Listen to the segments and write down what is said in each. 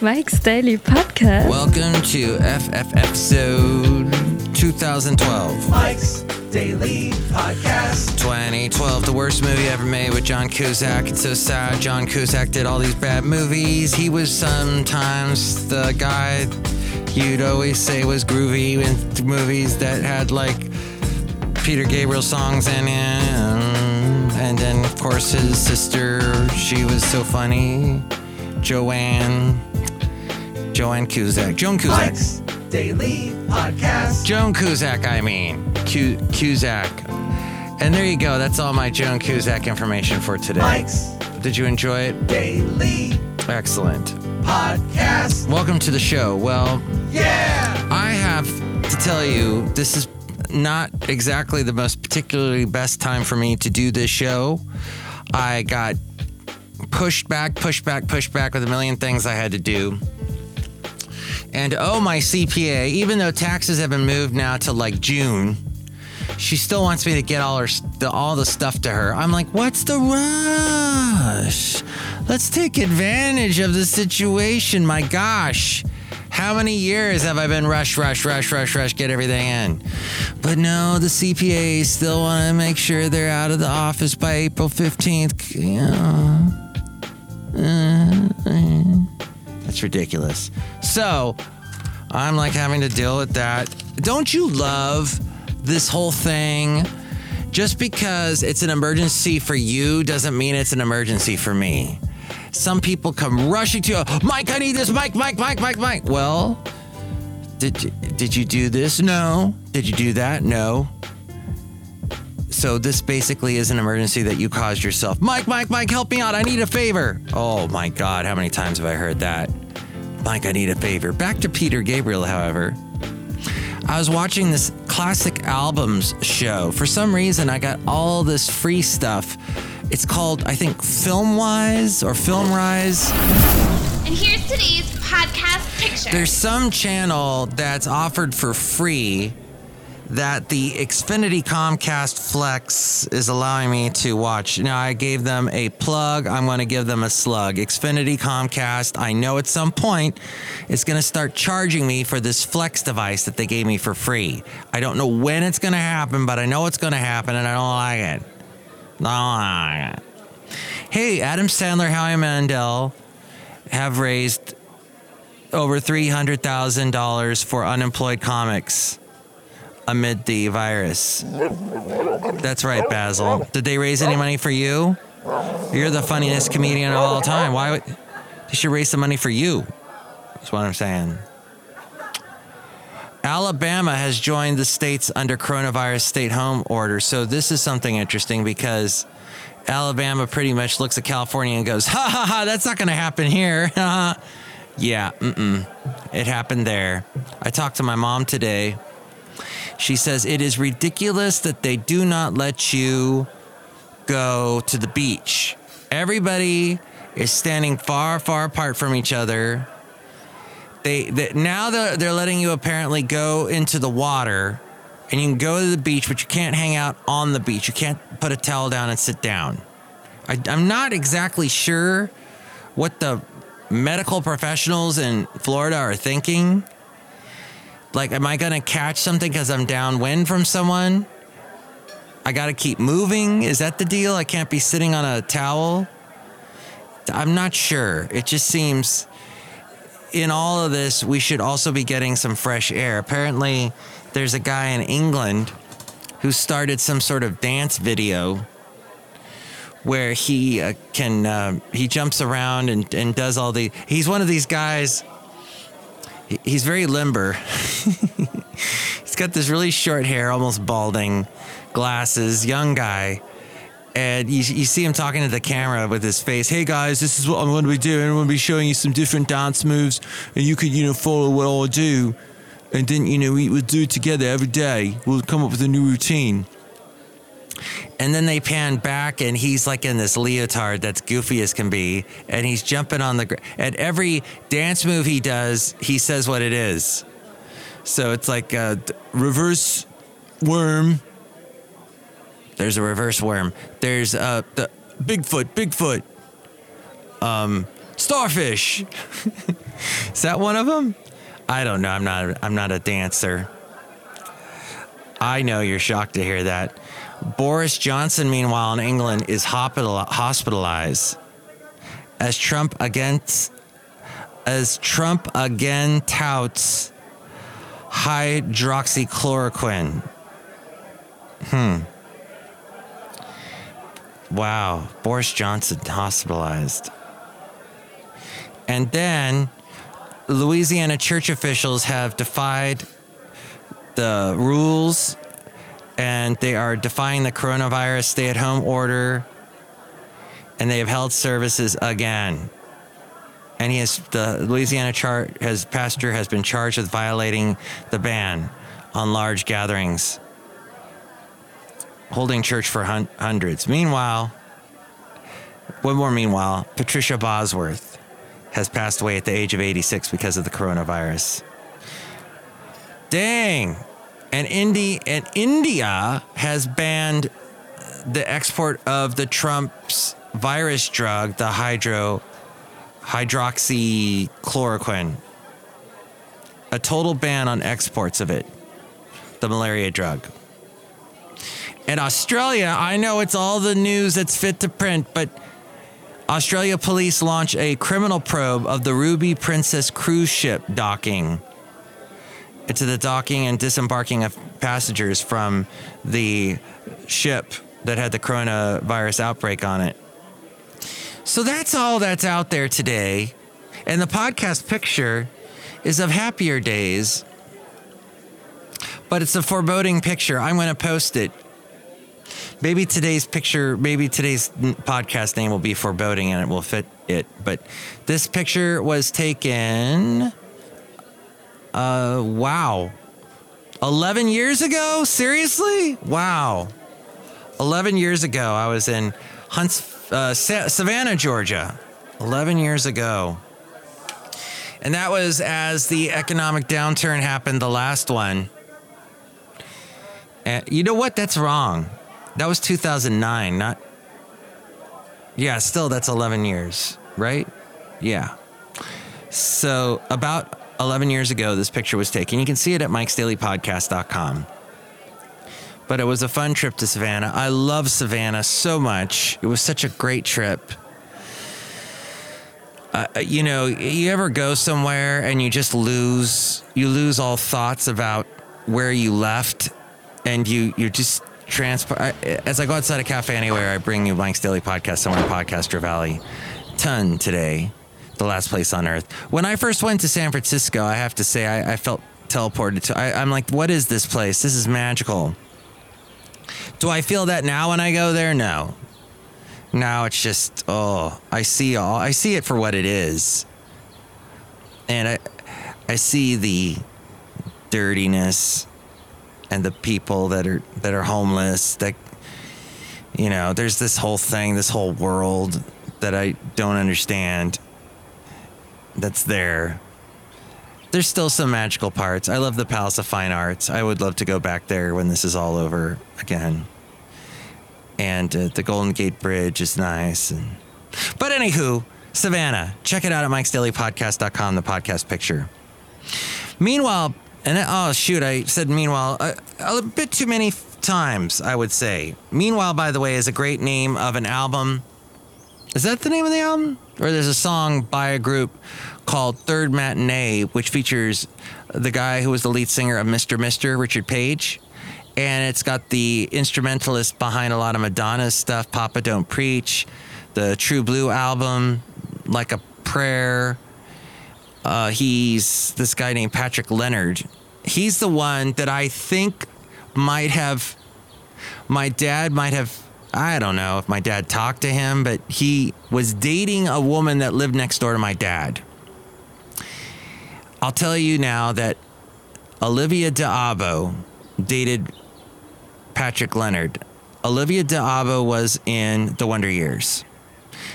Mike's Daily Podcast. Welcome to FF episode 2012. Mike's Daily Podcast. 2012, the worst movie ever made with John Cusack. It's so sad. John Cusack did all these bad movies. He was sometimes the guy you'd always say was groovy in movies that had like Peter Gabriel songs in it. And then, of course, his sister, she was so funny. Joanne. Joanne Cusack. Joan Cusack. Mike's Daily Podcast. Joan Cusack, I mean. Cusack. And there you go. That's all my Joan Cusack information for today. Mike's Did you enjoy it? Daily Excellent. Podcast. Welcome to the show. Well, Yeah. I have to tell you, this is not exactly the most particularly best time for me to do this show. I got pushed back, pushed back, pushed back with a million things I had to do. And oh, my CPA, even though taxes have been moved now to like June, she still wants me to get all her st- all the stuff to her. I'm like, what's the rush? Let's take advantage of the situation. My gosh. How many years have I been rush, rush, rush, rush, rush, get everything in? But no, the CPAs still want to make sure they're out of the office by April 15th. Yeah. Uh, uh. That's ridiculous. So I'm like having to deal with that. Don't you love this whole thing? Just because it's an emergency for you doesn't mean it's an emergency for me. Some people come rushing to you, Mike, I need this, Mike, Mike, Mike, Mike, Mike. Well, did you, did you do this? No. Did you do that? No. So this basically is an emergency that you caused yourself. Mike, Mike, Mike, help me out. I need a favor. Oh my God, how many times have I heard that? Mike, I need a favor. Back to Peter Gabriel, however. I was watching this classic albums show. For some reason, I got all this free stuff. It's called, I think, Filmwise or Filmrise. And here's today's podcast picture. There's some channel that's offered for free that the Xfinity Comcast Flex is allowing me to watch. Now, I gave them a plug. I'm going to give them a slug. Xfinity Comcast, I know at some point it's going to start charging me for this Flex device that they gave me for free. I don't know when it's going to happen, but I know it's going to happen and I don't like it. I don't like it. Hey, Adam Sandler, Howie Mandel have raised over $300,000 for unemployed comics amid the virus. That's right, Basil. Did they raise any money for you? You're the funniest comedian of all time. Why would they should raise some money for you? That's what I'm saying. Alabama has joined the states under coronavirus state home order. So this is something interesting because Alabama pretty much looks at California and goes, "Ha ha ha! That's not going to happen here." yeah, mm-mm. It happened there. I talked to my mom today. She says it is ridiculous that they do not let you go to the beach. Everybody is standing far, far apart from each other. They, they now they're, they're letting you apparently go into the water, and you can go to the beach, but you can't hang out on the beach. You can't put a towel down and sit down. I, I'm not exactly sure what the medical professionals in Florida are thinking. Like, am I going to catch something because I'm downwind from someone? I got to keep moving. Is that the deal? I can't be sitting on a towel. I'm not sure. It just seems in all of this, we should also be getting some fresh air. Apparently, there's a guy in England who started some sort of dance video where he uh, can uh, he jumps around and, and does all the he's one of these guys he's very limber. He's got this really short hair almost balding glasses young guy. And you, you see him talking to the camera with his face. Hey guys this is what i'm going to be doing. I'm going to be showing you some different dance moves and you could you know follow what I'll do. And then you know we would do it together every day. We'll come up with a new routine and then they pan back, and he's like in this leotard that's goofy as can be, and he's jumping on the. At every dance move he does, he says what it is. So it's like a reverse worm. There's a reverse worm. There's uh, the Bigfoot, Bigfoot. Um, starfish. Is that one of them? I don't know. I'm not. I'm not a dancer. I know you're shocked to hear that. Boris Johnson, meanwhile, in England, is hospitalized as Trump against as Trump again touts hydroxychloroquine. Hmm. Wow, Boris Johnson hospitalized. And then Louisiana church officials have defied the rules and they are defying the coronavirus stay at home order and they have held services again. And he has the Louisiana char- has pastor has been charged with violating the ban on large gatherings, holding church for hun- hundreds. Meanwhile, one more meanwhile, Patricia Bosworth has passed away at the age of 86 because of the coronavirus. Dang. And and India has banned the export of the Trump's virus drug, the hydro hydroxychloroquine. A total ban on exports of it, the malaria drug. In Australia, I know it's all the news that's fit to print, but Australia police launch a criminal probe of the Ruby Princess cruise ship docking. Into the docking and disembarking of passengers from the ship that had the coronavirus outbreak on it. So that's all that's out there today. And the podcast picture is of happier days, but it's a foreboding picture. I'm going to post it. Maybe today's picture, maybe today's podcast name will be foreboding and it will fit it. But this picture was taken, uh, wow, 11 years ago? Seriously? Wow. 11 years ago, I was in Hunts, uh, Savannah, Georgia. 11 years ago. And that was as the economic downturn happened, the last one. And you know what? That's wrong. That was 2009, not. Yeah, still, that's 11 years, right? Yeah. So, about 11 years ago, this picture was taken. You can see it at mikesdailypodcast.com. But it was a fun trip to Savannah. I love Savannah so much. It was such a great trip. Uh, you know, you ever go somewhere and you just lose, you lose all thoughts about where you left, and you you just transport. As I go outside a Cafe Anyway, I bring you Mike's Daily Podcast somewhere in Podcaster Valley. Ton today, the last place on earth. When I first went to San Francisco, I have to say I, I felt teleported to. I, I'm like, what is this place? This is magical. Do I feel that now when I go there? No. Now it's just oh, I see all I see it for what it is. And I I see the dirtiness and the people that are that are homeless that you know, there's this whole thing, this whole world that I don't understand that's there. There's still some magical parts. I love the Palace of Fine Arts. I would love to go back there when this is all over again and uh, the Golden Gate Bridge is nice. And but anywho, Savannah, check it out at mikesdailypodcast.com. The podcast picture. Meanwhile, and oh shoot, I said meanwhile a, a bit too many times. I would say. Meanwhile, by the way, is a great name of an album. Is that the name of the album? Or there's a song by a group called Third Matinee, which features the guy who was the lead singer of Mr. Mister, Richard Page and it's got the instrumentalist behind a lot of Madonna's stuff, Papa Don't Preach, the True Blue album, Like a Prayer. Uh, he's this guy named Patrick Leonard. He's the one that I think might have, my dad might have, I don't know if my dad talked to him, but he was dating a woman that lived next door to my dad. I'll tell you now that Olivia D'Abo dated Patrick Leonard. Olivia D'Abo was in The Wonder Years.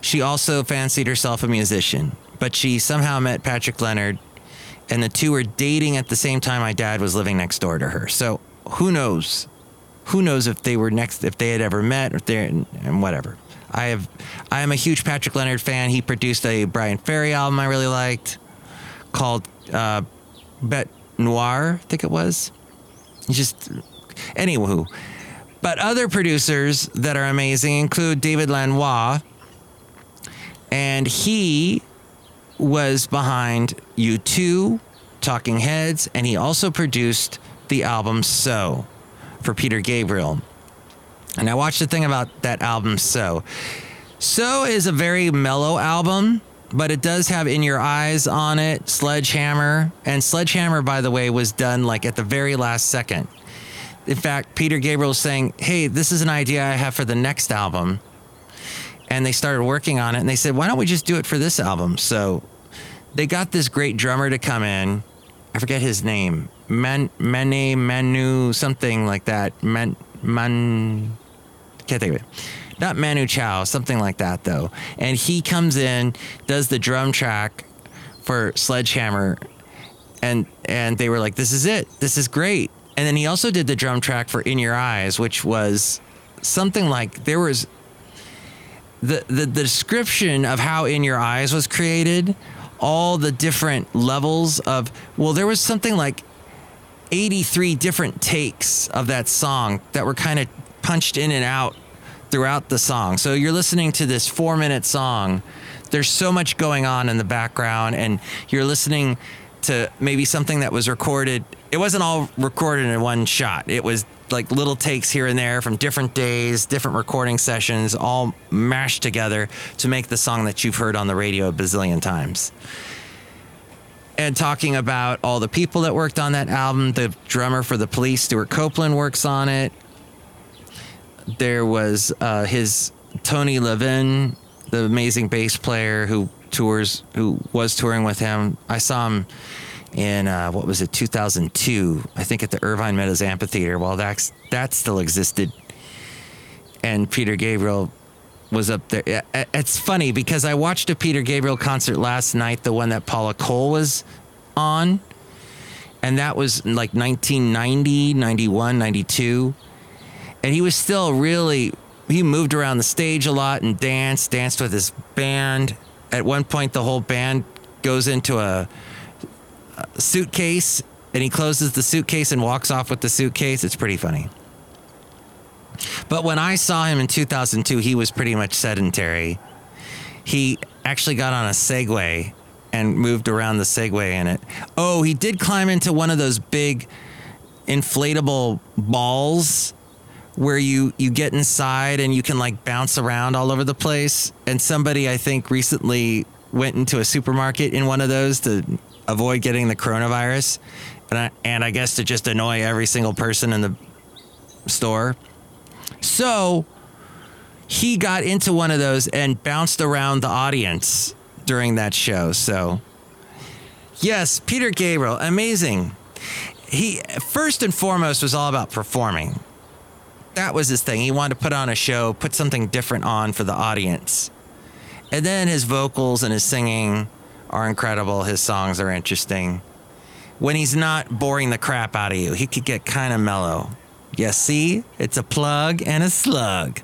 She also fancied herself a musician, but she somehow met Patrick Leonard, and the two were dating at the same time my dad was living next door to her. So who knows? Who knows if they were next, if they had ever met, or they and whatever. I have, I am a huge Patrick Leonard fan. He produced a Bryan Ferry album I really liked. called uh, Bête Noire, I think it was. Just, anywho. But other producers that are amazing include David Lanois, and he was behind U2, Talking Heads, and he also produced the album So for Peter Gabriel. And I watched the thing about that album So. So is a very mellow album, but it does have In Your Eyes on it, Sledgehammer. And Sledgehammer, by the way, was done like at the very last second. In fact, Peter Gabriel was saying, Hey, this is an idea I have for the next album. And they started working on it and they said, Why don't we just do it for this album? So they got this great drummer to come in. I forget his name. Man, Mane, Manu, something like that. Man, Man, can't think of it not Manu Chao, something like that though. And he comes in, does the drum track for Sledgehammer, and and they were like, "This is it. This is great." And then he also did the drum track for In Your Eyes, which was something like there was the the, the description of how In Your Eyes was created, all the different levels of well, there was something like 83 different takes of that song that were kind of punched in and out throughout the song. So you're listening to this four minute song. There's so much going on in the background, and you're listening to maybe something that was recorded. It wasn't all recorded in one shot. It was like little takes here and there from different days, different recording sessions, all mashed together to make the song that you've heard on the radio a bazillion times. And talking about all the people that worked on that album, the drummer for the police, Stewart Copeland, works on it there was uh, his Tony Levin, the amazing bass player who tours, who was touring with him. I saw him in uh, what was it, 2002? I think at the Irvine Meadows Amphitheater. While that's that still existed, and Peter Gabriel was up there. It's funny because I watched a Peter Gabriel concert last night, the one that Paula Cole was on, and that was like 1990, 91, 92 and he was still really he moved around the stage a lot and danced danced with his band. At one point the whole band goes into a, a suitcase and he closes the suitcase and walks off with the suitcase. It's pretty funny. But when i saw him in 2002 he was pretty much sedentary. He actually got on a segway and moved around the segway in it. Oh he did climb into one of those big inflatable balls where you you get inside and you can like bounce around all over the place. And somebody I think recently went into a supermarket in one of those to avoid getting the coronavirus, and I, and I guess to just annoy every single person in the store. So he got into one of those and bounced around the audience during that show. So yes, Peter Gabriel, amazing. He first and foremost was all about performing that was his thing. He wanted to put on a show, put something different on for the audience. And then his vocals and his singing are incredible. His songs are interesting. When he's not boring the crap out of you, he could get kind of mellow. Yeah, see? It's a plug and a slug.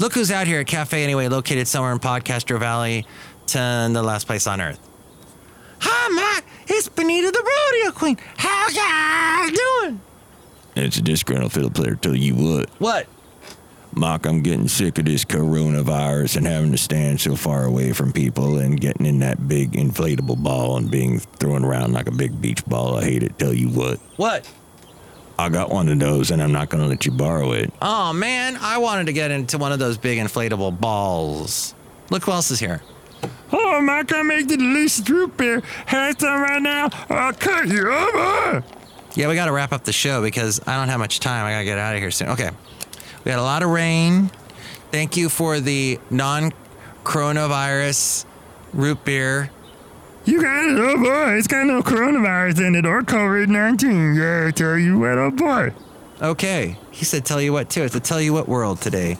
Look who's out here at Cafe Anyway, located somewhere in Podcastro Valley, to the last place on earth. Hi, Matt. It's Benita the Rodeo Queen. How you doing? It's a disgruntled fiddle player. Tell you what, What? Mock, I'm getting sick of this coronavirus and having to stand so far away from people and getting in that big inflatable ball and being thrown around like a big beach ball. I hate it. Tell you what, What? I got one of those and I'm not going to let you borrow it. Oh man, I wanted to get into one of those big inflatable balls. Look who else is here. Oh, Mock, I make the delicious root beer. Have some right now. I'll cut you over. Yeah, we got to wrap up the show because I don't have much time. I got to get out of here soon. Okay. We had a lot of rain. Thank you for the non coronavirus root beer. You got it, oh boy. It's got no coronavirus in it or COVID 19. Yeah, I tell you what, oh boy. Okay. He said, tell you what, too. It's a tell you what world today,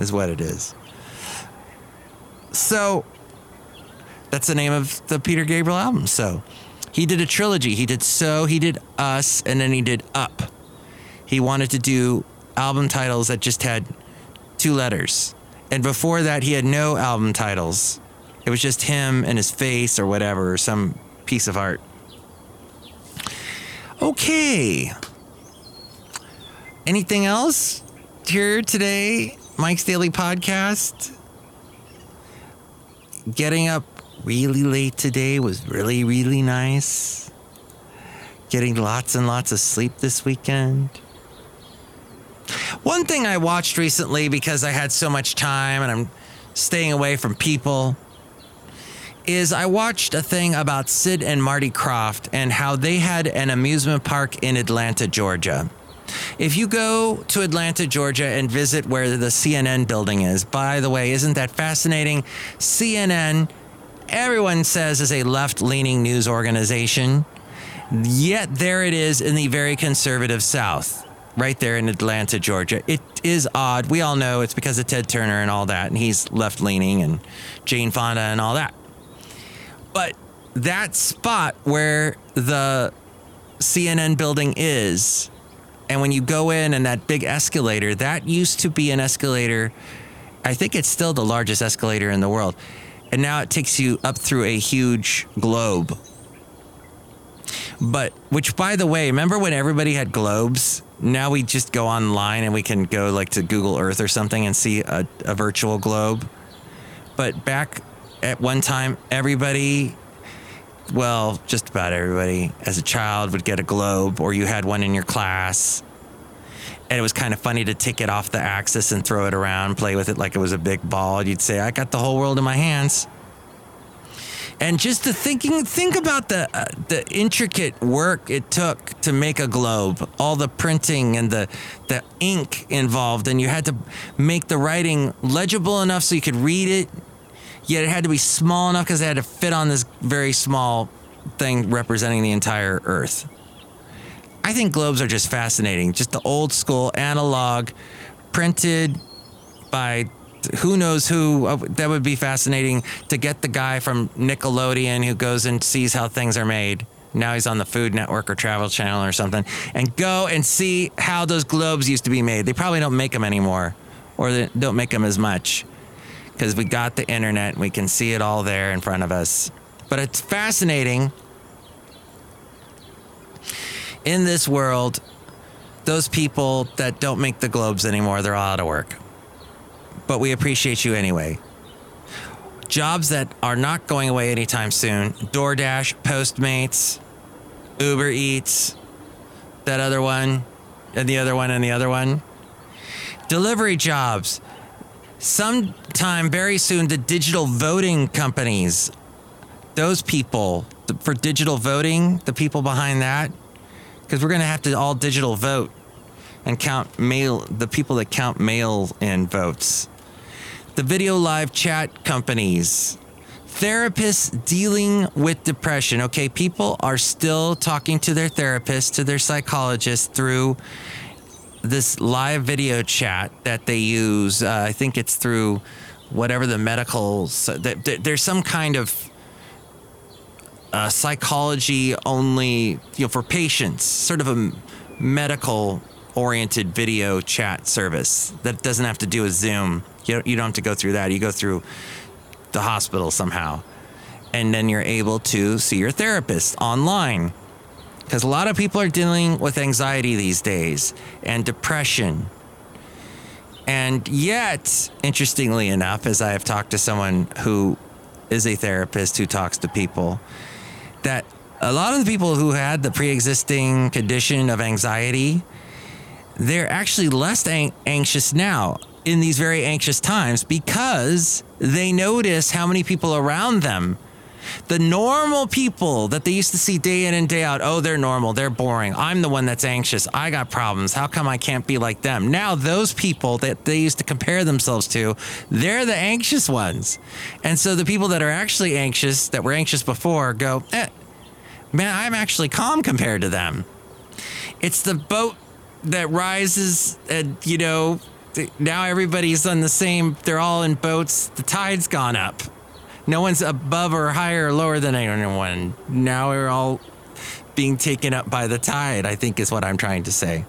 is what it is. So, that's the name of the Peter Gabriel album. So, he did a trilogy. He did So, he did Us, and then he did Up. He wanted to do album titles that just had two letters. And before that, he had no album titles. It was just him and his face or whatever, or some piece of art. Okay. Anything else here today? Mike's Daily Podcast. Getting up really late today was really, really nice. Getting lots and lots of sleep this weekend. One thing I watched recently because I had so much time and I'm staying away from people is I watched a thing about Sid and Marty Krofft and how they had an amusement park in Atlanta, Georgia. If you go to Atlanta, Georgia and visit where the CNN building is, by the way, isn't that fascinating? CNN, everyone says, is a left leaning news organization. Yet there it is in the very conservative South, right there in Atlanta, Georgia. It is odd. We all know it's because of Ted Turner and all that, and he's left leaning, and Jane Fonda and all that. But that spot where the CNN building is, and when you go in and that big escalator, that used to be an escalator. I think it's still the largest escalator in the world. And now it takes you up through a huge globe. But, which by the way, remember when everybody had globes? Now we just go online and we can go like to Google Earth or something and see a, a virtual globe. But back at one time, everybody, well, just about everybody, as a child would get a globe or you had one in your class. And it was kind of funny to take it off the axis and throw it around, play with it like it was a big ball. You'd say, I got the whole world in my hands. And just the thinking, think about the uh, the intricate work it took to make a globe, all the printing and the the ink involved, and you had to make the writing legible enough so you could read it. Yet it had to be small enough because it had to fit on this very small thing representing the entire Earth. I think globes are just fascinating. Just the old school analog, printed by who knows who. Uh, That would be fascinating to get the guy from Nickelodeon who goes and sees how things are made. Now he's on the Food Network or Travel Channel or something, and go and see how those globes used to be made. They probably don't make them anymore, or they don't make them as much because we got the internet and we can see it all there in front of us. But it's fascinating in this world, those people that don't make the globes anymore, they're all out of work. But we appreciate you anyway. Jobs that are not going away anytime soon DoorDash, Postmates, Uber Eats, that other one, and the other one, and the other one. Delivery jobs. Sometime very soon, the digital voting companies, those people for digital voting, the people behind that, because we're going to have to all digital vote and count mail the people that count mail in votes. The video live chat companies. Therapists dealing with depression. Okay people are still talking to their therapist to their psychologist through this live video chat that they use. Uh, i think it's through whatever the medical so that- that- there's some kind of uh, psychology only, you know, for patients, sort of a medical oriented video chat service that doesn't have to do with Zoom. You don't, you don't have to go through that. You go through the hospital somehow. And then you're able to see your therapist online. Because a lot of people are dealing with anxiety these days and depression. And yet, interestingly enough, as I have talked to someone who is a therapist who talks to people, that a lot of the people who had the pre-existing condition of anxiety they're actually less an- anxious now in these very anxious times because they notice how many people around them the normal people that they used to see day in and day out oh they're normal they're boring i'm the one that's anxious i got problems how come i can't be like them? Now those people that they used to compare themselves to they're the anxious ones. And so the people that are actually anxious that were anxious before go eh, man i'm actually calm compared to them. It's the boat that rises and you know now everybody's on the same they're all in boats. The tide's gone up. No one's above or higher or lower than anyone. Now we're all being taken up by the tide i think is what i'm trying to say.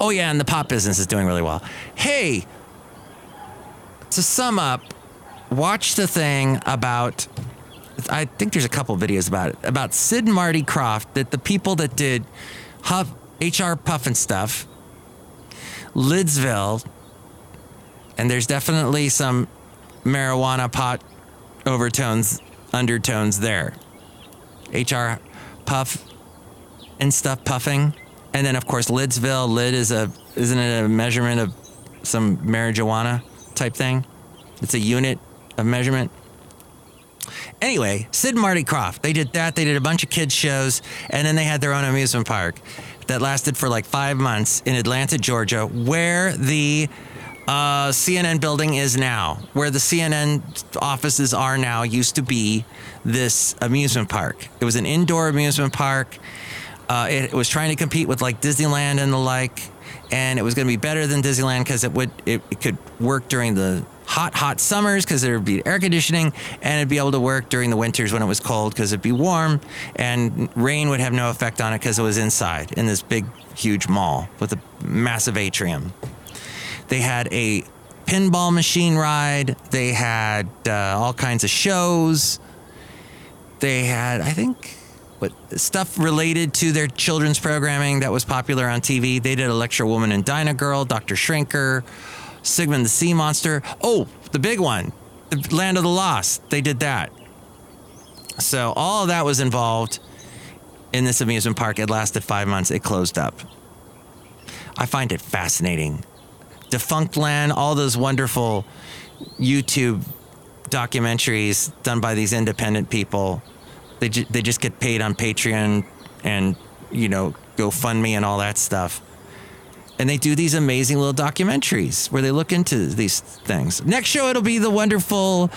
Oh yeah and the pop business is doing really well. Hey to sum up watch the thing about I think there's a couple videos about it about Sid and Marty Krofft that the people that did Huff, HR Pufnstuf, Lidsville, and there's definitely some marijuana pot overtones, undertones there. HR Puff and stuff puffing, and then of course Lidsville. Lid is a isn't it a measurement of some marijuana type thing? It's a unit of measurement. Anyway, Sid and Marty Krofft, they did that. They did a bunch of kids shows, and then they had their own amusement park that lasted for like five months in Atlanta, Georgia, where the uh, CNN building is now, where the CNN offices are now, used to be this amusement park. It was an indoor amusement park. Uh, it, was trying to compete with like Disneyland and the like, and it was going to be better than Disneyland because it would it, it could work during the hot, hot summers because there would be air conditioning, and it'd be able to work during the winters when it was cold because it'd be warm, and rain would have no effect on it because it was inside in this big, huge mall with a massive atrium. They had a pinball machine ride. They had uh, all kinds of shows. They had, I think, what stuff related to their children's programming that was popular on TV. They did Electra Woman and Dyna Girl, Dr. Shrinker, Sigmund the Sea Monster. Oh, the big one, the Land of the Lost. They did that. So all that was involved in this amusement park. It lasted five months. It closed up. I find it fascinating. Defunctland, all those wonderful YouTube documentaries done by these independent people. They, ju- they just get paid on Patreon and, you know, GoFundMe and all that stuff and they do these amazing little documentaries where they look into these things. Next show, it'll be the wonderful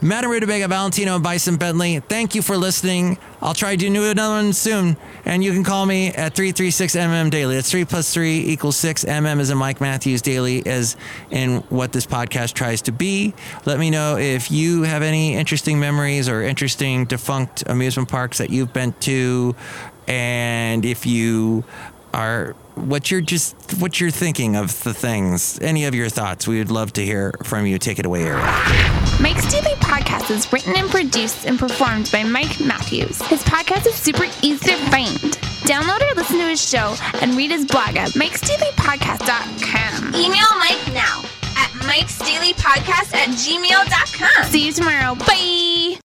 Madame Rootabega Valentino and Bison Bentley. Thank you for listening. I'll try to do another one soon. And you can call me at 336MM Daily. That's 3 plus 3 equals 6. MM is in Mike Matthews Daily, as in what this podcast tries to be. Let me know if you have any interesting memories or interesting defunct amusement parks that you've been to. And if you are what you're just what you're thinking of the things any of your thoughts we would love to hear from you take it away Ariel. Mike's Daily Podcast is written and produced and performed by Mike Matthews. His podcast is super easy to find. Download or listen to his show and read his blog at mikesdailypodcast.com. Email Mike now at mikesdailypodcast at gmail.com. See you tomorrow. Bye.